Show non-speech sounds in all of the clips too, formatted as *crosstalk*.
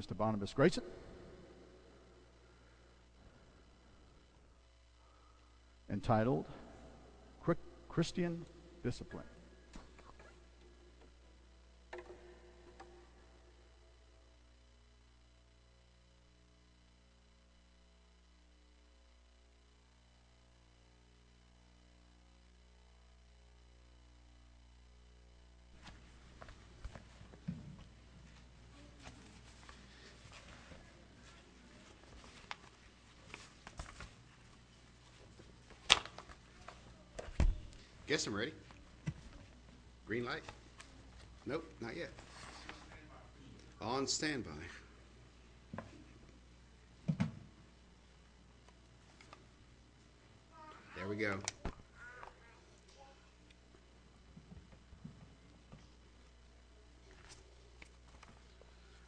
Mr. Barnabas Grayson. Entitled Christian Discipline. I'm ready. Green light? Nope, not yet. On standby. There we go.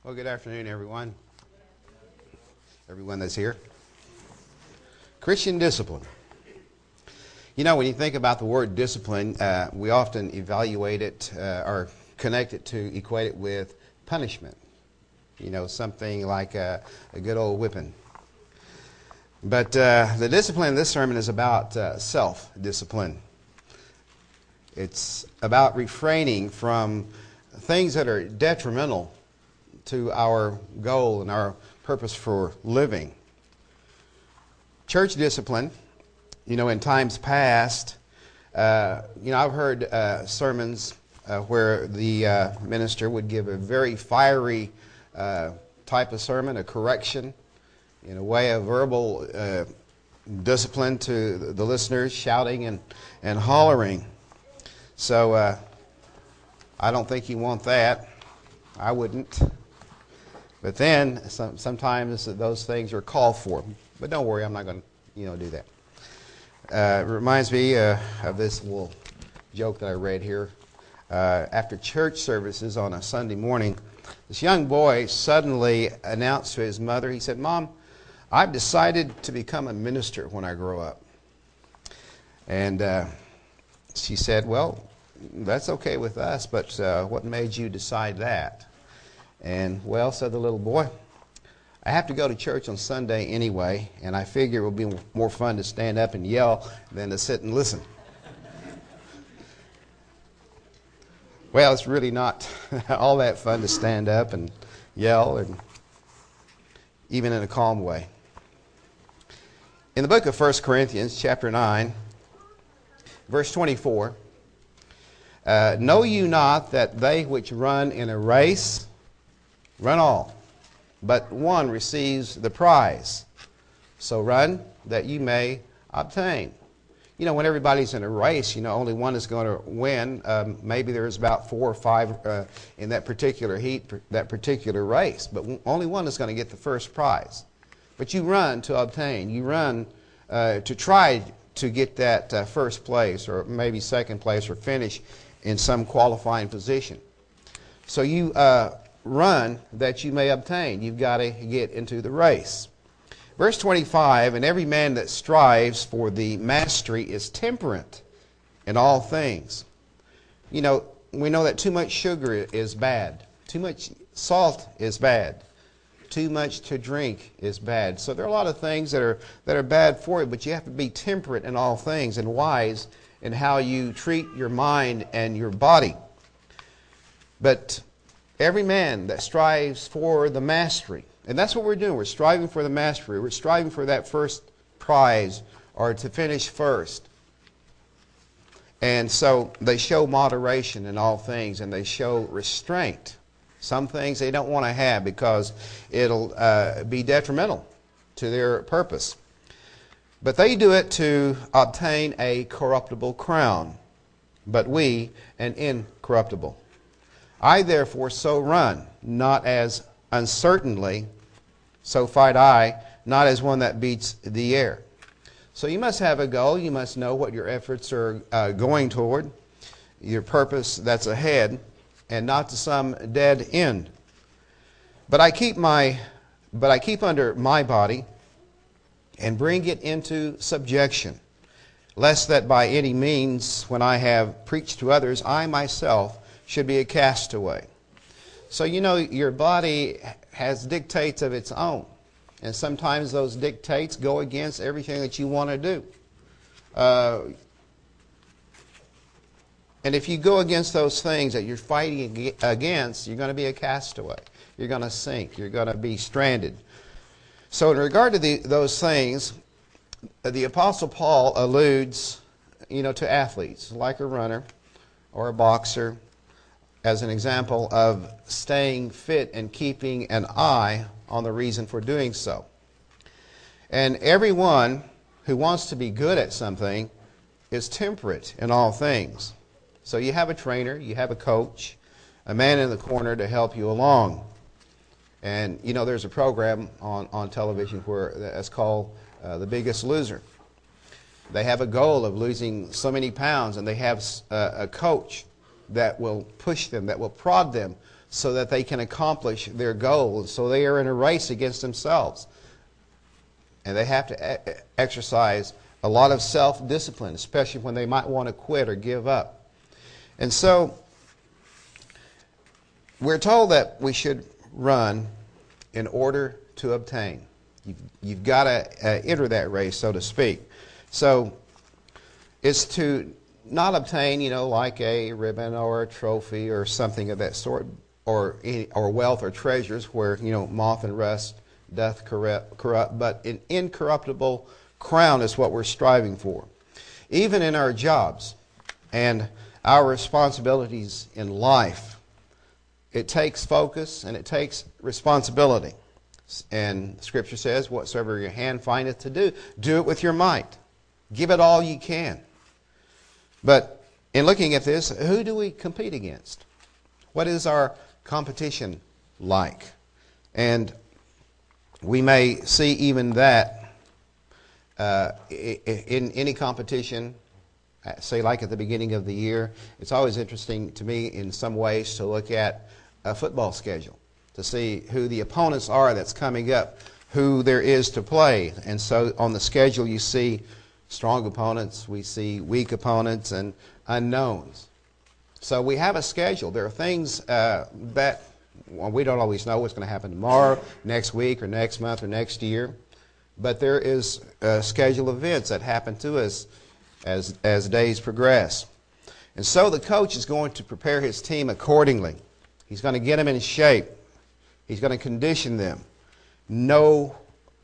Well, good afternoon, everyone. Everyone that's here. Christian discipline. You know, when you think about the word discipline, uh, we often evaluate it uh, or connect it to equate it with punishment. You know, something like a, a good old whipping. But uh, the discipline in this sermon is about uh, self discipline. It's about refraining from things that are detrimental to our goal and our purpose for living. Church discipline you know, in times past, uh, you know, I've heard uh, sermons uh, where the uh, minister would give a very fiery uh, type of sermon, a correction, in a way a verbal uh, discipline to the listeners, shouting and, and hollering. So I don't think you want that. I wouldn't. But then some, sometimes those things are called for. But don't worry, I'm not going to, you know, do that. Uh, it reminds me uh, of this little joke that I read here. Uh, after church services on a Sunday morning, this young boy suddenly announced to his mother, he said, Mom, I've decided to become a minister when I grow up. And uh, she said, Well, that's okay with us, but uh, what made you decide that? And, well, said the little boy, I have to go to church on Sunday anyway, and I figure it will be more fun to stand up and yell than to sit and listen. well, it's really not *laughs* all that fun to stand up and yell, and even in a calm way. In the book of 1 Corinthians, chapter 9, verse 24, uh, know you not that they which run in a race run all? But one receives the prize. So run that you may obtain. You know, when everybody's in a race, you know, only one is going to win. Um, maybe there's about four or five uh, in that particular heat, that particular race, but only one is going to get the first prize. But you run to obtain. You run uh, to try to get that uh, first place, or maybe second place, or finish in some qualifying position. So you uh, run that you may obtain. You've got to get into the race. Verse 25 And every man that strives for the mastery is temperate in all things. You know, we know that too much sugar is bad, too much salt is bad. Too much to drink is bad. So there are a lot of things that are, that are bad for you, but you have to be temperate in all things and wise in how you treat your mind and your body. But Every man that strives for the mastery, and that's what we're doing. We're striving for the mastery. We're striving for that first prize or to finish first. And so they show moderation in all things and they show restraint. Some things they don't want to have because it'll uh, be detrimental to their purpose. But they do it to obtain a corruptible crown, but we an incorruptible. I therefore so run, not as uncertainly, so fight I, not as one that beats the air. So you must have a goal. You must know what your efforts are uh, going toward, your purpose that's ahead, and not to some dead end. But I keep my, but I keep under my body, and bring it into subjection, lest that by any means, when I have preached to others, I myself should be a castaway. So, you know, your body has dictates of its own. And sometimes those dictates go against everything that you want to do. Uh, and if you go against those things that you're fighting against, you're going to be a castaway. You're going to sink. You're going to be stranded. So, in regard to the, those things, the Apostle Paul alludes, you know, to athletes like a runner or a boxer as an example of staying fit and keeping an eye on the reason for doing so. And everyone who wants to be good at something is temperate in all things. So you have a trainer, you have a coach, a man in the corner to help you along. And you know, there's a program on, on television where that's called uh, The Biggest Loser. They have a goal of losing so many pounds, and they have a, a coach that will push them, that will prod them, so that they can accomplish their goals. So they are in a race against themselves. And they have to exercise a lot of self discipline, especially when they might want to quit or give up. And so we're told that we should run in order to obtain. You've, you've got to uh, enter that race, so to speak. So it's to not obtain, you know, like a ribbon or a trophy or something of that sort, or, or wealth or treasures where, you know, moth and rust doth corrupt, corrupt, but an incorruptible crown is what we're striving for. Even in our jobs and our responsibilities in life, it takes focus and it takes responsibility. And Scripture says, Whatsoever your hand findeth to do, do it with your might. Give it all you can. But in looking at this, who do we compete against? What is our competition like? And we may see even that uh, in any competition, uh, say like at the beginning of the year, it's always interesting to me in some ways to look at a football schedule to see who the opponents are that's coming up, who there is to play. And so on the schedule, you see strong opponents, we see weak opponents, and unknowns. So we have a schedule. There are things uh, that well, we don't always know what's going to happen tomorrow, next week, or next month, or next year. But there is uh, scheduled events that happen to us as, as days progress. And so the coach is going to prepare his team accordingly. He's going to get them in shape. He's going to condition them. No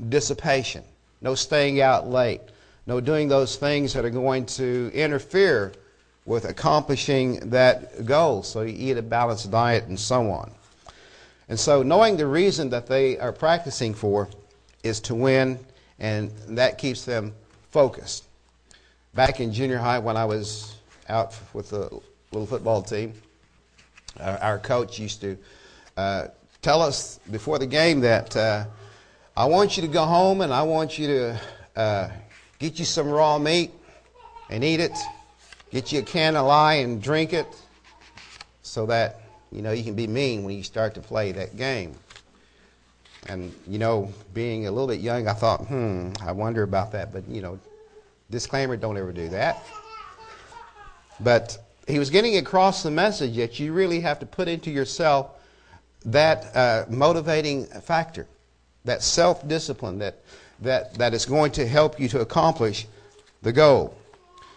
dissipation, no staying out late, no doing those things that are going to interfere with accomplishing that goal. So you eat a balanced diet and so on. And so knowing the reason that they are practicing for is to win, and that keeps them focused. Back in junior high, when I was out with the little football team, our, coach used to uh, tell us before the game that uh, I want you to go home and I want you to uh, get you some raw meat and eat it, get you a can of lye and drink it, so that you know you can be mean when you start to play that game. And you know, being a little bit young, I thought, hmm, I wonder about that. But you know, disclaimer: don't ever do that. But he was getting across the message that you really have to put into yourself that uh, motivating factor, that self discipline that, that, that is going to help you to accomplish the goal.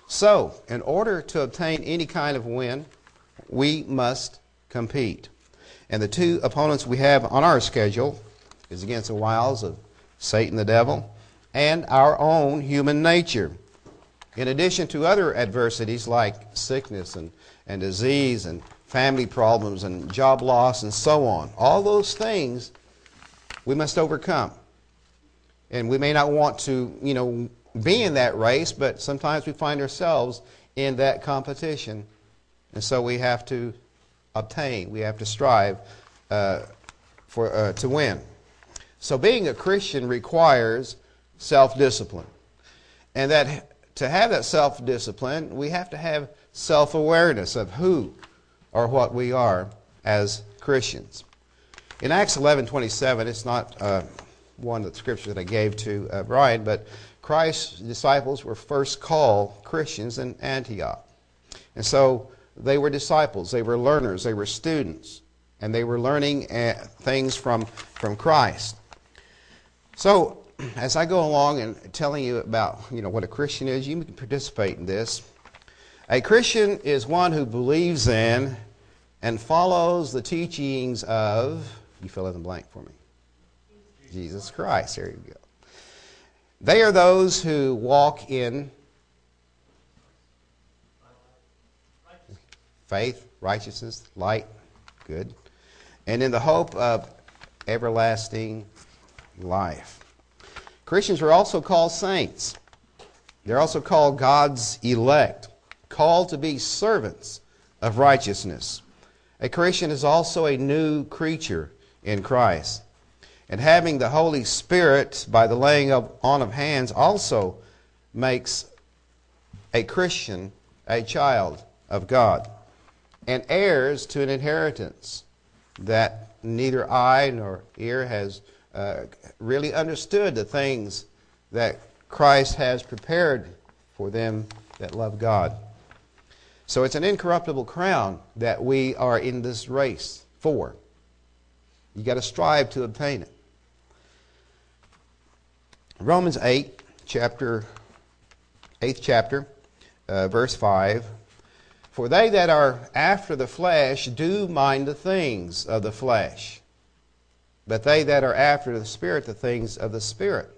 So, in order to obtain any kind of win, we must compete. And the two opponents we have on our schedule is against the wiles of Satan the devil and our own human nature. In addition to other adversities like sickness and, and disease and family problems and job loss and so on, all those things we must overcome. And we may not want to, you know, be in that race, but sometimes we find ourselves in that competition. And so we have to obtain, we have to strive uh, for, uh, to win. So being a Christian requires self discipline. And that to have that self discipline, we have to have self awareness of who or what we are as Christians. In Acts 11:27, it's not uh, one of the scriptures that I gave to uh, Brian, but Christ's disciples were first called Christians in Antioch. And so they were disciples, they were learners, they were students. and they were learning uh, things from, from Christ. So, *clears throat* as I go along and telling you about you know what a Christian is, you can participate in this. A Christian is one who believes in and follows the teachings of you fill in the blank for me. Jesus Christ. There you go. They are those who walk in faith, righteousness, light, good, and in the hope of everlasting life. Christians are also called saints. They're also called God's elect, called to be servants of righteousness. A Christian is also a new creature in Christ. And having the Holy Spirit by the laying on of hands also makes a Christian a child of God and heirs to an inheritance that neither eye nor ear has uh, really understood the things that Christ has prepared for them that love God. So it's an incorruptible crown that we are in this race for. You got to strive to obtain it. Romans 8, chapter 8th chapter, uh, verse 5. For they that are after the flesh do mind the things of the flesh, but they that are after the Spirit, the things of the Spirit.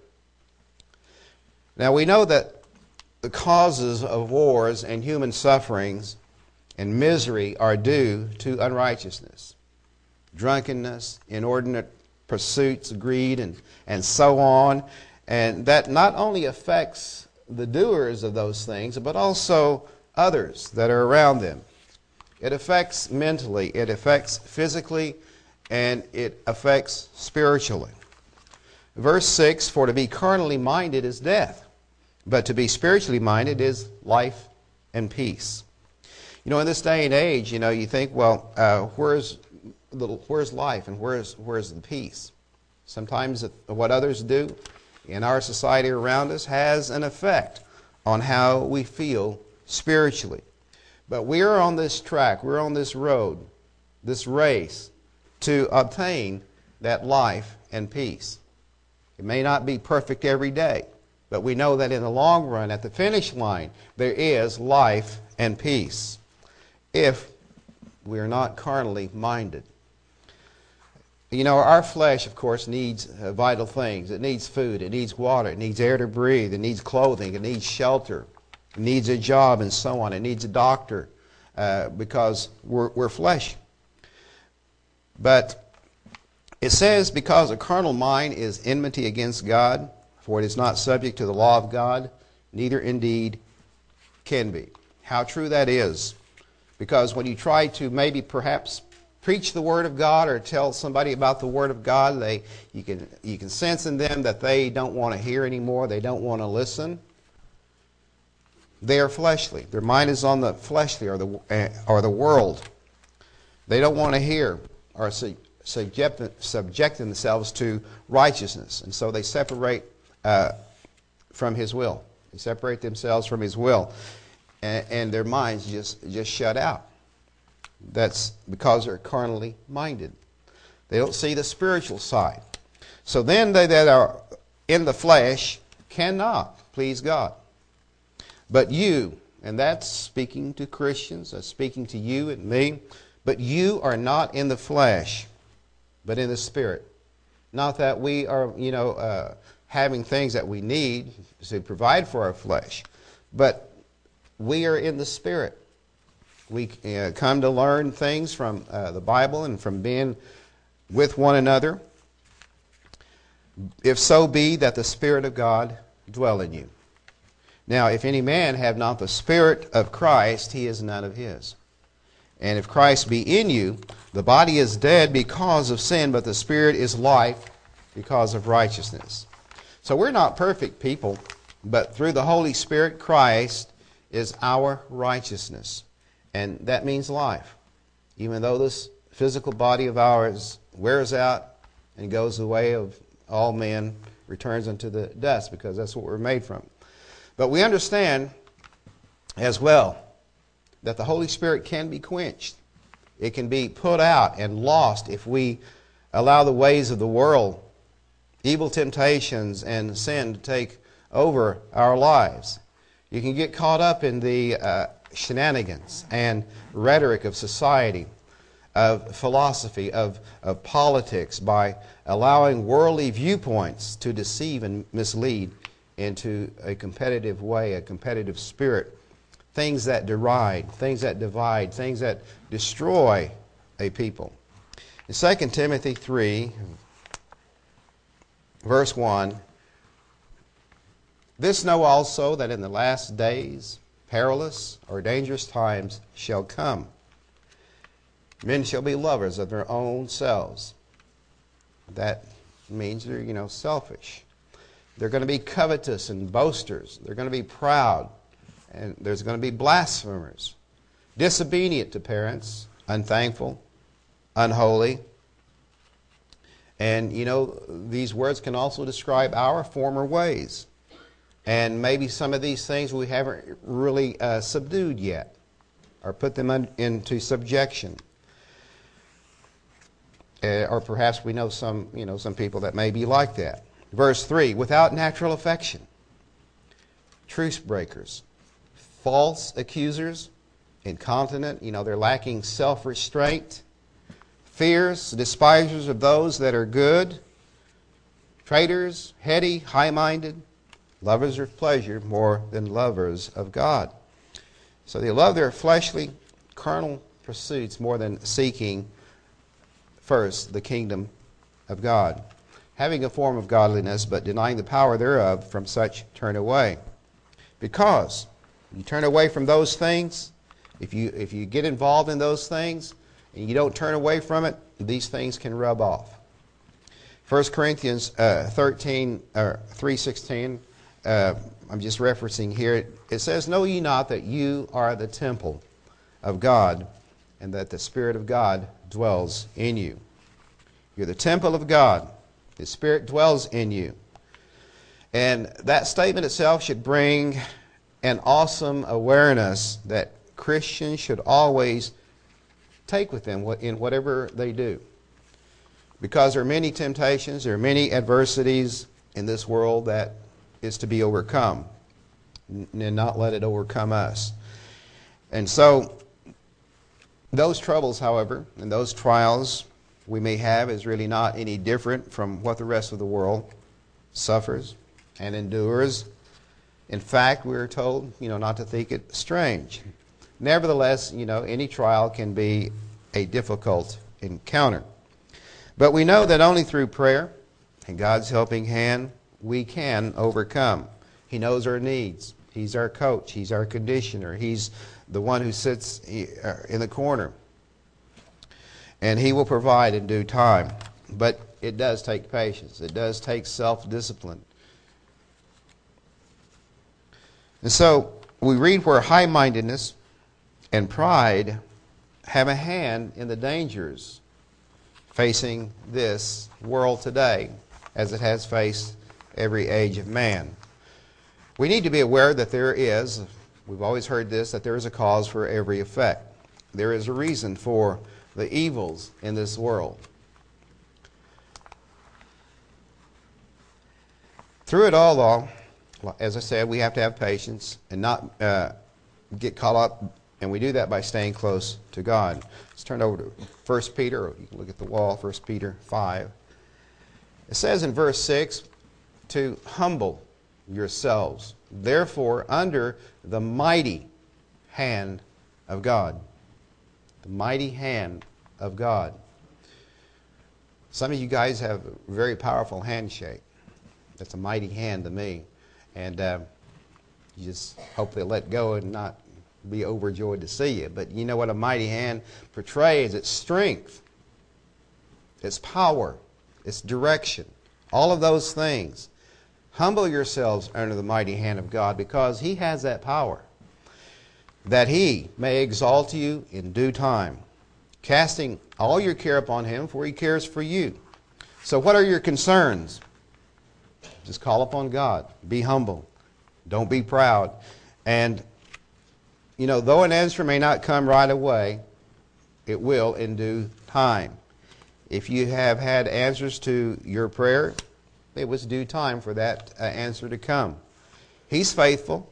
Now we know that the causes of wars and human sufferings and misery are due to unrighteousness drunkenness, inordinate pursuits, greed, and, and so on. And that not only affects the doers of those things, but also others that are around them. It affects mentally, it affects physically, and it affects spiritually. Verse 6 For to be carnally minded is death, but to be spiritually minded is life and peace. You know, in this day and age, you know, you think, well, uh, where's the, where's life and where's, where's the peace? Sometimes what others do in our society around us has an effect on how we feel spiritually. But we are on this track, we're on this road, this race to obtain that life and peace. It may not be perfect every day, but we know that in the long run, at the finish line, there is life and peace if we are not carnally minded. You know, our flesh, of course, needs uh, vital things. It needs food, it needs water, it needs air to breathe, it needs clothing, it needs shelter, it needs a job, and so on. It needs a doctor uh, because we're, we're flesh. But it says, because a carnal mind is enmity against God, for it is not subject to the law of God, neither indeed can be. How true that is. Because when you try to maybe perhaps preach the Word of God or tell somebody about the Word of God, they, you, can, you can sense in them that they don't want to hear anymore, they don't want to listen. They are fleshly. Their mind is on the fleshly or the, eh, or the world. They don't want to hear or subject, themselves to righteousness. And so they separate uh, from His will. They separate themselves from His will. And, and their minds just, just shut out. That's because they're carnally minded. They don't see the spiritual side. So then they that are in the flesh cannot please God. But you, and that's speaking to Christians, that's speaking to you and me, but you are not in the flesh, but in the spirit. Not that we are, you know, uh, having things that we need to provide for our flesh, but we are in the spirit. We uh, come to learn things from uh, the Bible and from being with one another. If so be that the Spirit of God dwell in you. Now, if any man have not the Spirit of Christ, he is none of his. And if Christ be in you, the body is dead because of sin, but the Spirit is life because of righteousness. So we're not perfect people, but through the Holy Spirit, Christ is our righteousness. And that means life. Even though this physical body of ours wears out and goes the way of all men, returns into the dust, because that's what we're made from. But we understand as well that the Holy Spirit can be quenched It can be put out and lost if we allow the ways of the world, evil temptations, and sin to take over our lives. You can get caught up in the uh, shenanigans and rhetoric of society, of philosophy, of, of politics by allowing worldly viewpoints to deceive and mislead into a competitive way, a competitive spirit. Things that deride, things that divide, things that destroy a people. In 2 Timothy 3, verse 1, this know also that in the last days perilous or dangerous times shall come. Men shall be lovers of their own selves. That means they're, you know, selfish. They're going to be covetous and boasters. They're going to be proud. And there's going to be blasphemers, disobedient to parents, unthankful, unholy. And, you know, these words can also describe our former ways. And maybe some of these things we haven't really uh, subdued yet or put them un- into subjection. Uh, or perhaps we know some, you know, some people that may be like that. Verse 3 without natural affection, truce breakers, false accusers, incontinent, you know, they're lacking self restraint, fierce, despisers of those that are good, traitors, heady, high minded lovers of pleasure more than lovers of God. So they love their fleshly, carnal pursuits more than seeking first the kingdom of God. Having a form of godliness, but denying the power thereof, from such turn away. Because you turn away from those things, if you, if you get involved in those things and you don't turn away from it, these things can rub off. 1 Corinthians uh, 13, or 3.16 uh, I'm just referencing here, it says, Know ye not that you are the temple of God, and that the Spirit of God dwells in you? You're the temple of God. The Spirit dwells in you. And that statement itself should bring an awesome awareness that Christians should always take with them in whatever they do. Because there are many temptations, there are many adversities in this world that is to be overcome and not let it overcome us. And so, those troubles, however, and those trials we may have is really not any different from what the rest of the world suffers and endures. In fact, we are told, you know, not to think it strange. Nevertheless, you know, any trial can be a difficult encounter. But we know that only through prayer and God's helping hand we can overcome. He knows our needs. He's our coach. He's our conditioner. He's the one who sits uh, in the corner. And He will provide in due time. But it does take patience, it does take self discipline. And so we read where high mindedness and pride have a hand in the dangers facing this world today as it has faced every age of man. We need to be aware that there is, we've always heard this, that there is a cause for every effect. There is a reason for the evils in this world. Through it all, though, as I said, we have to have patience and not uh, get caught up, and we do that by staying close to God. Let's turn over to 1 Peter, or you can look at the wall, 1 Peter 5. It says in verse 6 to humble yourselves, therefore, under the mighty hand of God. The mighty hand of God. Some of you guys have a very powerful handshake. That's a mighty hand to me. And uh, you just hope they let go and not be overjoyed to see you. But you know what a mighty hand portrays? Its strength, its power, its direction, all of those things. Humble yourselves under the mighty hand of God because He has that power, that He may exalt you in due time, casting all your care upon Him, for He cares for you. So, what are your concerns? Just call upon God. Be humble. Don't be proud. And, you know, though an answer may not come right away, it will in due time. If you have had answers to your prayer, it was due time for that uh, answer to come. He's faithful,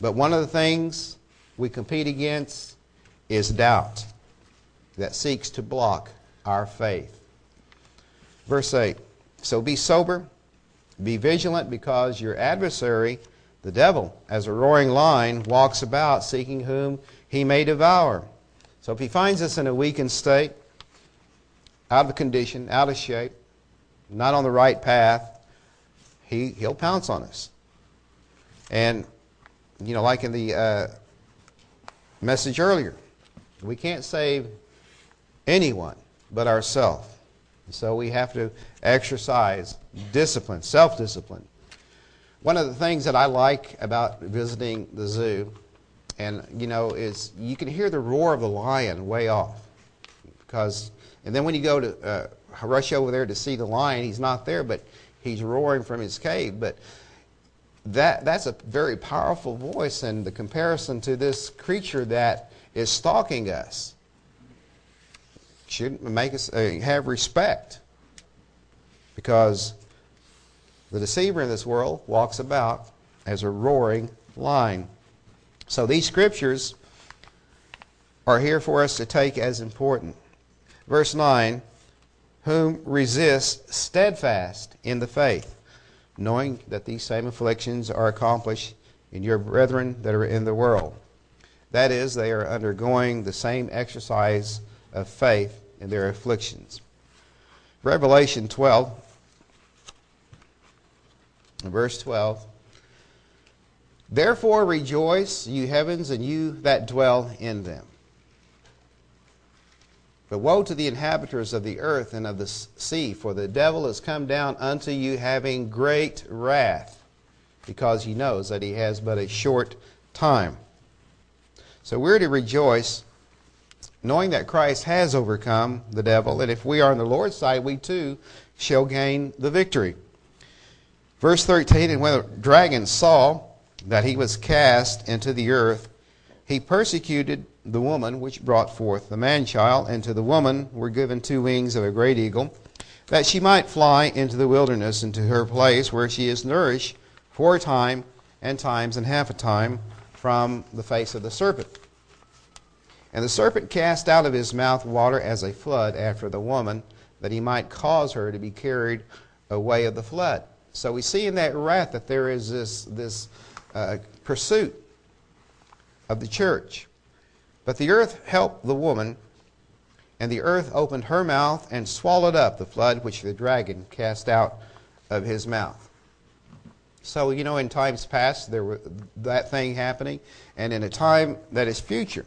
but one of the things we compete against is doubt that seeks to block our faith. Verse 8 So be sober, be vigilant, because your adversary, the devil, as a roaring lion, walks about seeking whom he may devour. So if he finds us in a weakened state, out of condition, out of shape, not on the right path, he, he'll pounce on us. And, you know, like in the uh, message earlier, we can't save anyone but ourselves. So we have to exercise discipline, self discipline. One of the things that I like about visiting the zoo, and you know, is you can hear the roar of the lion way off. Because, and then when you go to uh, rush over there to see the lion, he's not there, but he's roaring from his cave. But that, that's a very powerful voice in the comparison to this creature that is stalking us should make us uh, have respect because the deceiver in this world walks about as a roaring lion. So these scriptures are here for us to take as important. Verse 9 Whom resist steadfast in the faith, knowing that these same afflictions are accomplished in your brethren that are in the world. That is, they are undergoing the same exercise of faith in their afflictions. Revelation 12, verse 12. Therefore rejoice, you heavens, and you that dwell in them. But woe to the inhabitants of the earth and of the sea, for the devil is come down unto you having great wrath, because he knows that he has but a short time. So we're to rejoice knowing that Christ has overcome the devil, and if we are on the Lord's side, we too shall gain the victory. Verse 13 And when the dragon saw that he was cast into the earth, he persecuted the woman which brought forth the man child, and to the woman were given two wings of a great eagle, that she might fly into the wilderness, into her place where she is nourished for a time and times and half a time from the face of the serpent. And the serpent cast out of his mouth water as a flood after the woman, that he might cause her to be carried away of the flood. So we see in that wrath that there is this, this uh, pursuit of the church. But the earth helped the woman, and the earth opened her mouth and swallowed up the flood which the dragon cast out of his mouth. So, you know, in times past, there was that thing happening, and in a time that is future,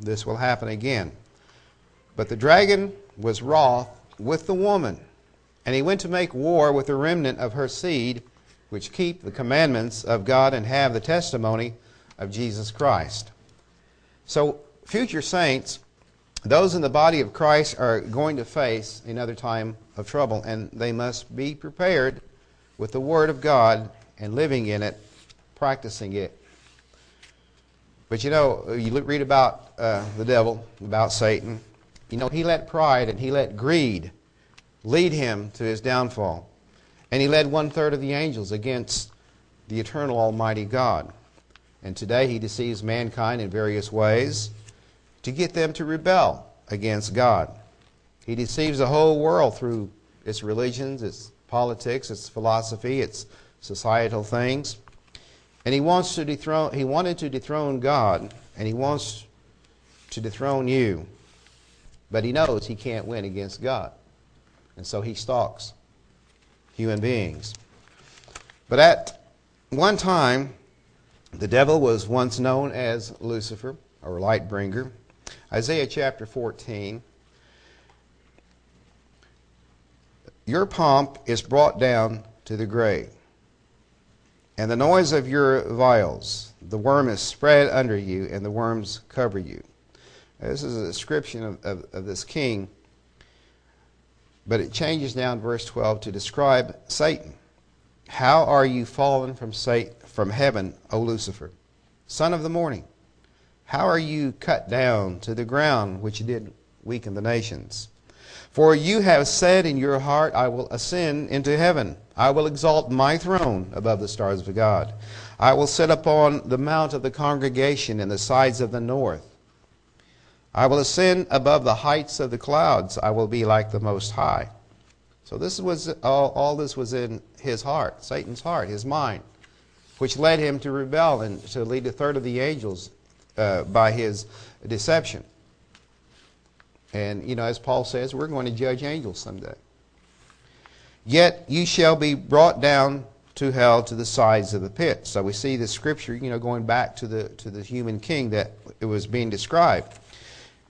this will happen again. But the dragon was wroth with the woman, and he went to make war with the remnant of her seed, which keep the commandments of God and have the testimony of Jesus Christ. So, future saints, those in the body of Christ are going to face another time of trouble, and they must be prepared with the Word of God and living in it, practicing it but you know, you read about uh, the devil, about Satan. You know, he let pride and he let greed lead him to his downfall. And he led one third of the angels against the eternal Almighty God. And today he deceives mankind in various ways to get them to rebel against God. He deceives the whole world through its religions, its politics, its philosophy, its societal things. And he wants to dethrone he wanted to dethrone God and he wants to dethrone you. But he knows he can't win against God. And so he stalks human beings. But at one time, the devil was once known as Lucifer or light bringer. Isaiah chapter 14. Your pomp is brought down to the grave and the noise of your viols. The worm is spread under you, and the worms cover you. This is a description of, of, of this king, but it changes now in verse 12 to describe Satan. How are you fallen from, Satan, from heaven, O Lucifer, son of the morning? How are you cut down to the ground, which did weaken the nations? For you have said in your heart, I will ascend into heaven. I will exalt my throne above the stars of God. I will sit upon the mount of the congregation in the sides of the north. I will ascend above the heights of the clouds. I will be like the Most High. So this was all, all this was in his heart, Satan's heart, his mind, which led him to rebel and to lead a third of the angels uh, by his deception. And, you know, as Paul says, we're going to judge angels someday. Yet you shall be brought down to hell to the sides of the pit. So we see the scripture, you know, going back to the, to the human king that it was being described.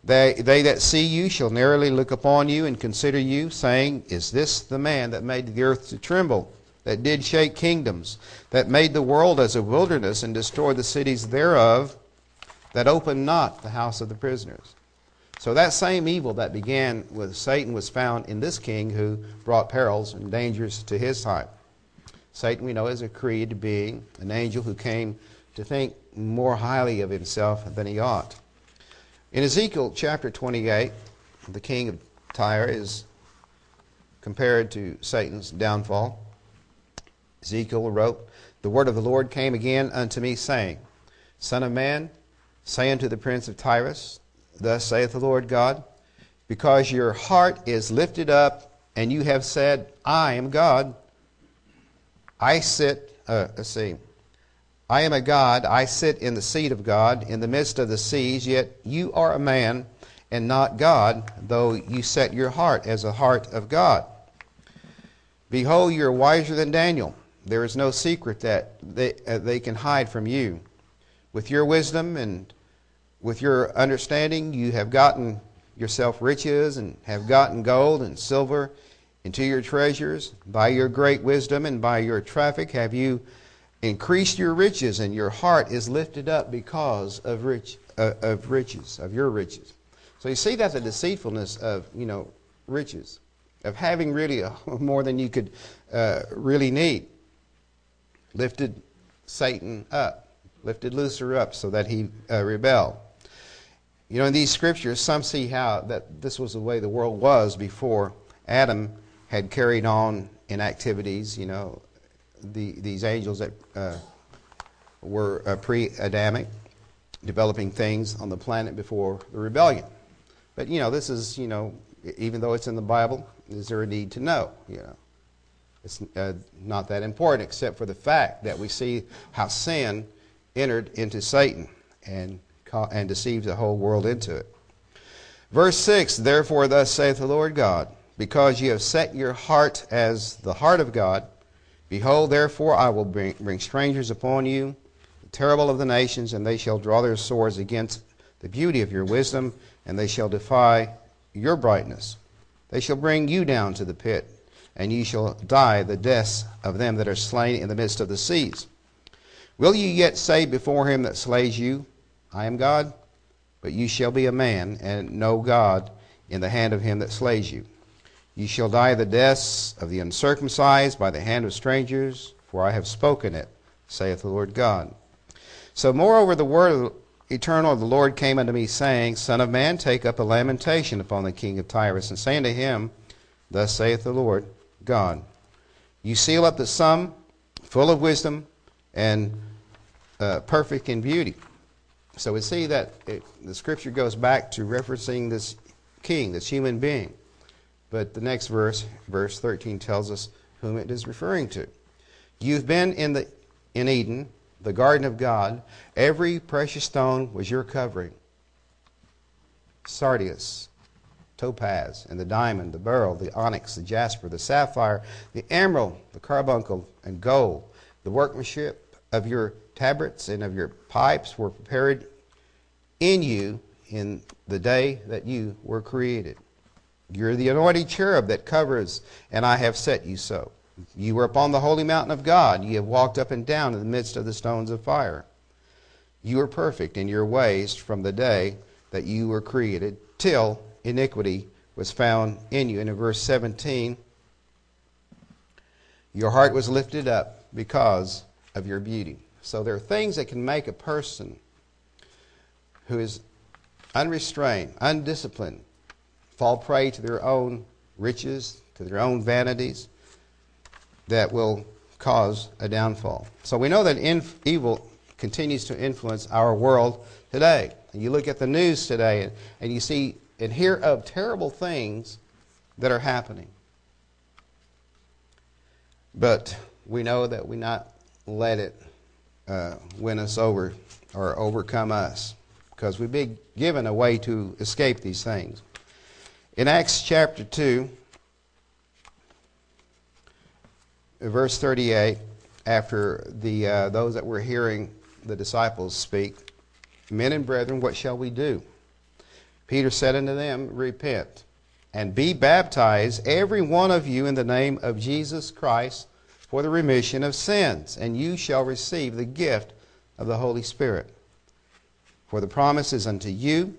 They, they that see you shall narrowly look upon you and consider you, saying, Is this the man that made the earth to tremble, that did shake kingdoms, that made the world as a wilderness and destroyed the cities thereof, that opened not the house of the prisoners? So that same evil that began with Satan was found in this king who brought perils and dangers to his time. Satan, we know, is a created being, an angel who came to think more highly of himself than he ought. In Ezekiel chapter 28, the king of Tyre is compared to Satan's downfall. Ezekiel wrote, The word of the Lord came again unto me, saying, Son of man, say unto the prince of Tyrus, Thus saith the Lord God, because your heart is lifted up, and you have said, I am God. I sit, uh, let's see, I am a God, I sit in the seat of God, in the midst of the seas, yet you are a man and not God, though you set your heart as a heart of God. Behold, you are wiser than Daniel. There is no secret that they, uh, they can hide from you. With your wisdom and with your understanding, you have gotten yourself riches and have gotten gold and silver into your treasures. By your great wisdom and by your traffic have you increased your riches, and your heart is lifted up because of, rich, uh, of riches, of your riches. So you see that the deceitfulness of, you know, riches, of having really a, *laughs* more than you could uh, really need, lifted Satan up, lifted Lucifer up so that he uh, rebelled. You know, in these scriptures, some see how that this was the way the world was before Adam had carried on in activities, you know, the, these angels that uh, were uh, pre Adamic, developing things on the planet before the rebellion. But, you know, this is, you know, even though it's in the Bible, is there a need to know? You know, it's uh, not that important except for the fact that we see how sin entered into Satan and and deceives the whole world into it. Verse 6 Therefore, thus saith the Lord God, because ye have set your heart as the heart of God, behold, therefore, I will bring, bring strangers upon you, the terrible of the nations, and they shall draw their swords against the beauty of your wisdom, and they shall defy your brightness. They shall bring you down to the pit, and ye shall die the deaths of them that are slain in the midst of the seas. Will ye yet say before him that slays you, I am God, but you shall be a man, and know God in the hand of him that slays you. You shall die the deaths of the uncircumcised by the hand of strangers, for I have spoken it, saith the Lord God. So, moreover, the word eternal of the Lord came unto me, saying, Son of man, take up a lamentation upon the king of Tyrus, and say unto him, Thus saith the Lord God, You seal up the sum, full of wisdom, and uh, perfect in beauty. So we see that it, the scripture goes back to referencing this king, this human being. But the next verse, verse 13, tells us whom it is referring to. You've been in, the, in Eden, the garden of God. Every precious stone was your covering sardius, topaz, and the diamond, the beryl, the onyx, the jasper, the sapphire, the emerald, the carbuncle, and gold. The workmanship of your tabrets and of your pipes were prepared in you in the day that you were created. You're the anointed cherub that covers, and I have set you so. You were upon the holy mountain of God. You have walked up and down in the midst of the stones of fire. You are perfect in your ways from the day that you were created till iniquity was found in you. And in verse 17, your heart was lifted up because of your beauty. So there are things that can make a person who is unrestrained, undisciplined, fall prey to their own riches, to their own vanities, that will cause a downfall. So we know that inf- evil continues to influence our world today. You look at the news today and, and you see and hear of terrible things that are happening. But we know that we not let it uh, win us over or overcome us because we've been given a way to escape these things. In Acts chapter 2, verse 38, after the, uh, those that were hearing the disciples speak, Men and brethren, what shall we do? Peter said unto them, Repent and be baptized, every one of you, in the name of Jesus Christ for the remission of sins, and you shall receive the gift of the Holy Spirit. For the promise is unto you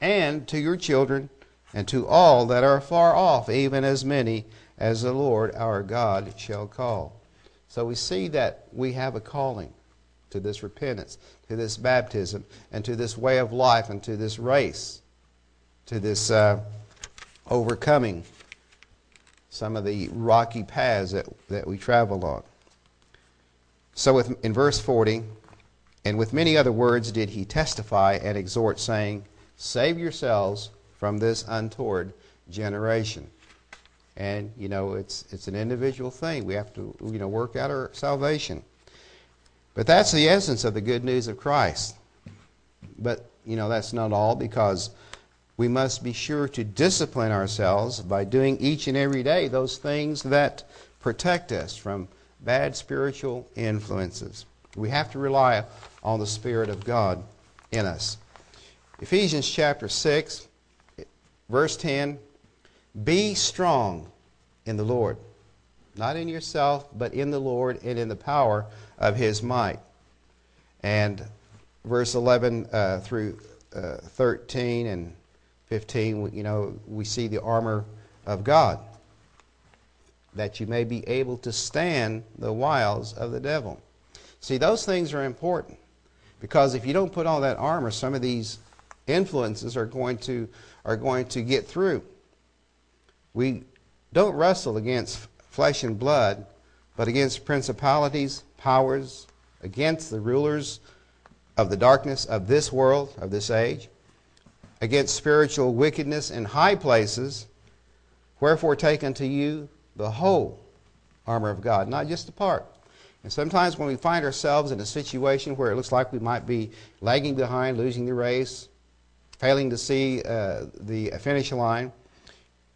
and to your children and to all that are far off, even as many as the Lord our God shall call. So we see that we have a calling to this repentance, to this baptism, and to this way of life, and to this race, to this uh, overcoming some of the rocky paths that, that we travel on. So with, in verse 40, and with many other words did he testify and exhort, saying, Save yourselves from this untoward generation. And, you know, it's, it's an individual thing. We have to, you know, work out our salvation. But that's the essence of the good news of Christ. But, you know, that's not all because we must be sure to discipline ourselves by doing each and every day those things that protect us from bad spiritual influences. We have to rely on the Spirit of God in us. Ephesians chapter 6, verse 10 Be strong in the Lord, not in yourself, but in the Lord and in the power of his might. And verse 11 uh, through uh, 13 and 15, you know, we see the armor of God, that you may be able to stand the wiles of the devil. See, those things are important because if you don't put on that armor, some of these influences are going to, are going to get through. We don't wrestle against flesh and blood, but against principalities, powers, against the rulers of the darkness of this world, of this age, against spiritual wickedness in high places. Wherefore, take unto you the whole armor of God, not just a part. And sometimes when we find ourselves in a situation where it looks like we might be lagging behind, losing the race, failing to see uh, the finish line,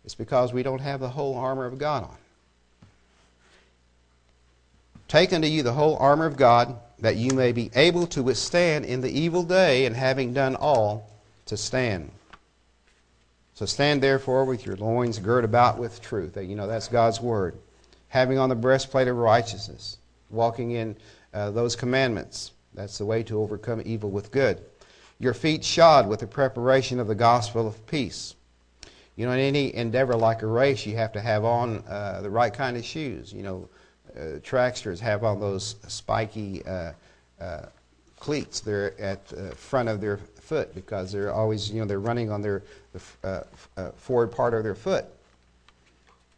it's because we don't have the whole armor of God on. Take unto you the whole armor of God, that you may be able to withstand in the evil day, and having done all, to stand. So stand therefore with your loins girt about with truth. You know, that's God's word. Having on the breastplate of righteousness, walking in uh, those commandments. That's the way to overcome evil with good. Your feet shod with the preparation of the gospel of peace. You know, in any endeavor like a race, you have to have on uh, the right kind of shoes. You know, uh, tracksters have on those spiky uh, uh, cleats. They're at the front of their foot because they're always, you know, they're running on their the, uh, uh, forward part of their foot.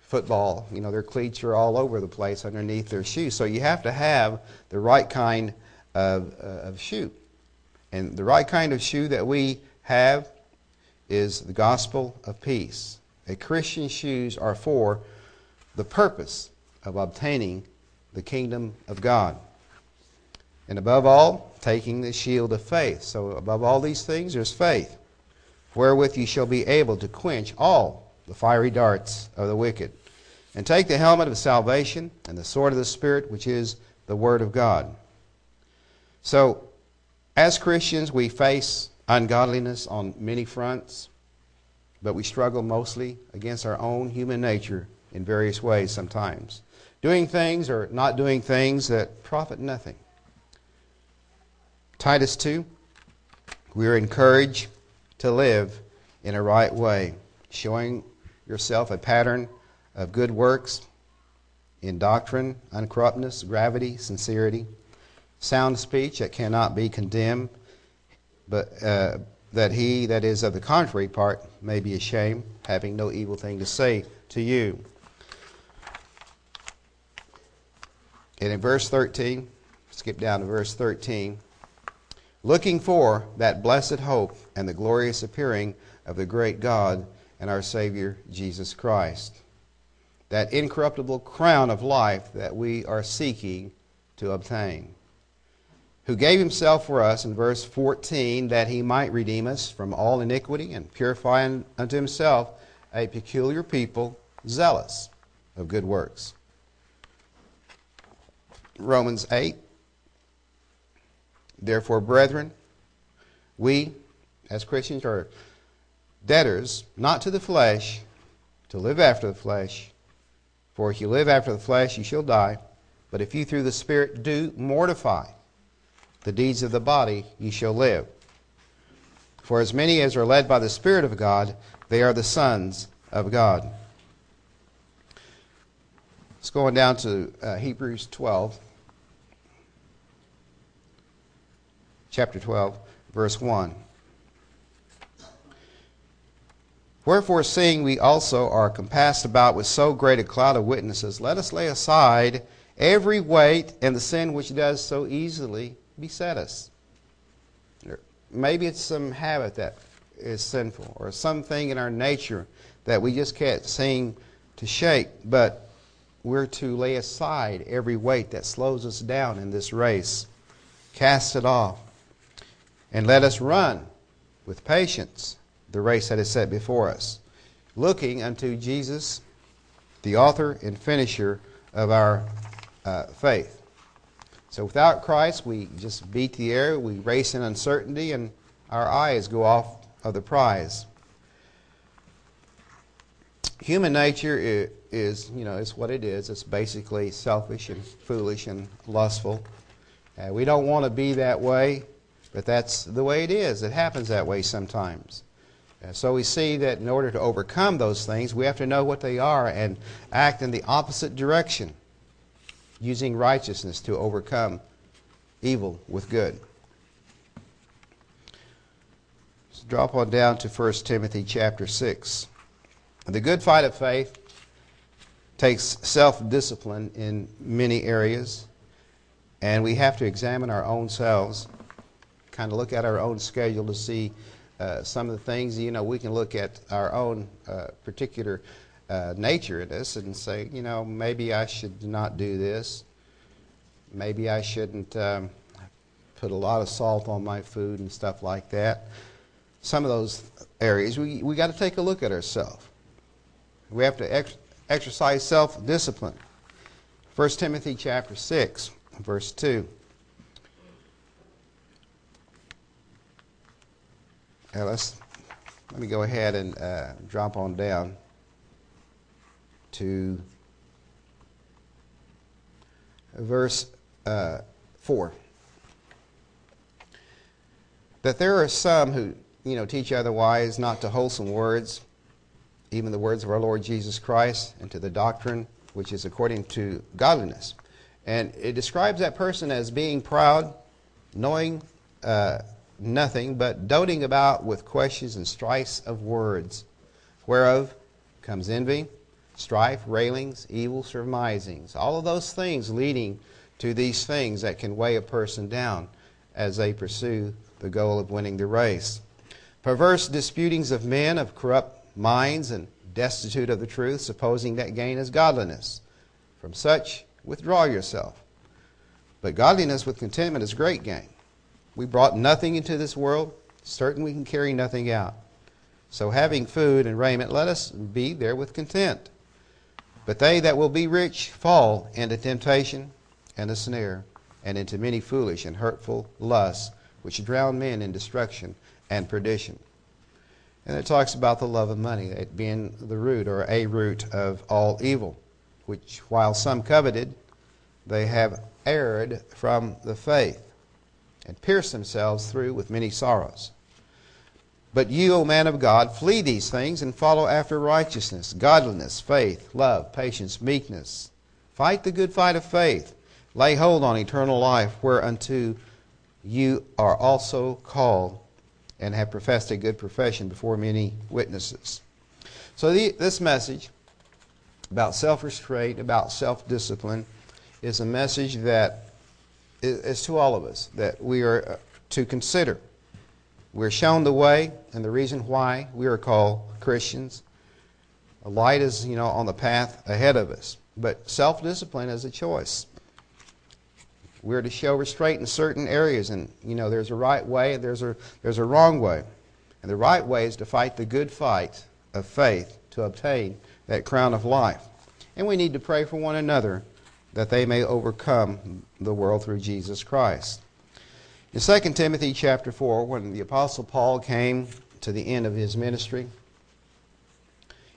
Football, you know, their cleats are all over the place underneath their shoes. So you have to have the right kind of, uh, of shoe. And the right kind of shoe that we have is the gospel of peace. A Christian shoes are for the purpose of obtaining the kingdom of God. And above all, taking the shield of faith. So, above all these things, there's faith, wherewith you shall be able to quench all the fiery darts of the wicked. And take the helmet of salvation and the sword of the Spirit, which is the Word of God. So, as Christians, we face ungodliness on many fronts, but we struggle mostly against our own human nature in various ways sometimes doing things or not doing things that profit nothing. Titus 2, we are encouraged to live in a right way, showing yourself a pattern of good works in doctrine, uncorruptness, gravity, sincerity, sound speech that cannot be condemned, but uh, that he that is of the contrary part may be ashamed, having no evil thing to say to you. And in verse 13, skip down to verse 13, looking for that blessed hope and the glorious appearing of the great God and our Savior Jesus Christ. That incorruptible crown of life that we are seeking to obtain. Who gave himself for us in verse 14 that he might redeem us from all iniquity and purify unto himself a peculiar people zealous of good works. Romans 8. Therefore, brethren, we as Christians are debtors, not to the flesh, to live after the flesh. For if you live after the flesh, you shall die. But if you through the Spirit do mortify the deeds of the body, ye shall live. For as many as are led by the Spirit of God, they are the sons of God. It's going down to uh, Hebrews 12. Chapter 12, verse 1. Wherefore, seeing we also are compassed about with so great a cloud of witnesses, let us lay aside every weight and the sin which does so easily beset us. Maybe it's some habit that is sinful or something in our nature that we just can't seem to shake, but we're to lay aside every weight that slows us down in this race. Cast it off. And let us run with patience the race that is set before us, looking unto Jesus, the author and finisher of our uh, faith. So without Christ, we just beat the air, we race in uncertainty, and our eyes go off of the prize. Human nature is, you know, it's what it is. It's basically selfish and foolish and lustful. Uh, we don't want to be that way, but that's the way it is. It happens that way sometimes. Uh, so we see that in order to overcome those things, we have to know what they are and act in the opposite direction using righteousness to overcome evil with good. Let's drop on down to 1 Timothy chapter 6. The good fight of faith takes self discipline in many areas, and we have to examine our own selves, kind of look at our own schedule to see uh, some of the things. You know, we can look at our own uh, particular uh, nature in this and say, you know, maybe I should not do this. Maybe I shouldn't um, put a lot of salt on my food and stuff like that. Some of those areas, we, we got to take a look at ourselves. We have to ex- exercise self discipline. 1 Timothy chapter 6, verse 2. Now let's let me go ahead and uh, drop on down to verse uh, 4. That there are some who, you know, teach otherwise, not to wholesome words, even the words of our Lord Jesus Christ, and to the doctrine which is according to godliness. And it describes that person as being proud, knowing uh, nothing, but doting about with questions and strifes of words, whereof comes envy, strife, railings, evil surmisings. All of those things leading to these things that can weigh a person down as they pursue the goal of winning the race. Perverse disputings of men of corrupt minds and destitute of the truth, supposing that gain is godliness. From such withdraw yourself. But godliness with contentment is great gain. We brought nothing into this world, certain we can carry nothing out. So having food and raiment, let us be there with content. But they that will be rich fall into temptation and a snare, and into many foolish and hurtful lusts, which drown men in destruction and perdition. And it talks about the love of money, it being the root or a root of all evil, which while some coveted, they have erred from the faith and pierce themselves through with many sorrows. But you, O man of God, flee these things and follow after righteousness, godliness, faith, love, patience, meekness. Fight the good fight of faith. Lay hold on eternal life, whereunto you are also called, and have professed a good profession before many witnesses. So, the, this message about self restraint, about self discipline, is a message that is to all of us that we are uh, to consider. We're shown the way and the reason why we are called Christians. A light is, you know, on the path ahead of us. But self discipline is a choice. We're to show restraint in certain areas, and you know, there's a right way and there's a there's a wrong way. And the right way is to fight the good fight of faith to obtain that crown of life. And we need to pray for one another that they may overcome the world through Jesus Christ. In 2 Timothy chapter 4, when the Apostle Paul came to the end of his ministry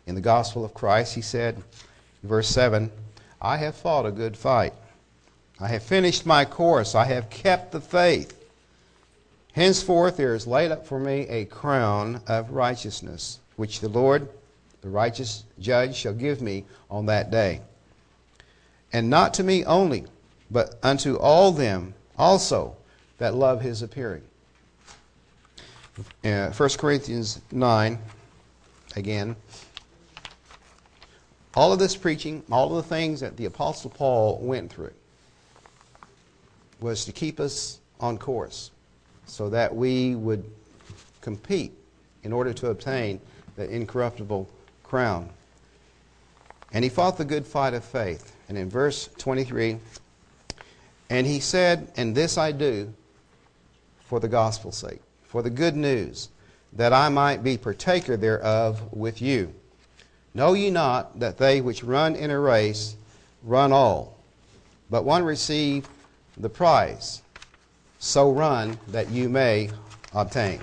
in the gospel of Christ, he said, verse 7, I have fought a good fight. I have finished my course. I have kept the faith. Henceforth there is laid up for me a crown of righteousness, which the Lord, the righteous judge, shall give me on that day and not to me only, but unto all them also that love his appearing. Uh, 1 Corinthians 9, again. All of this preaching, all of the things that the Apostle Paul went through, was to keep us on course so that we would compete in order to obtain the incorruptible crown. And he fought the good fight of faith. And in verse 23, and he said, And this I do for the gospel's sake, for the good news, that I might be partaker thereof with you. Know ye not that they which run in a race run all, but one receive the prize? So run that you may obtain.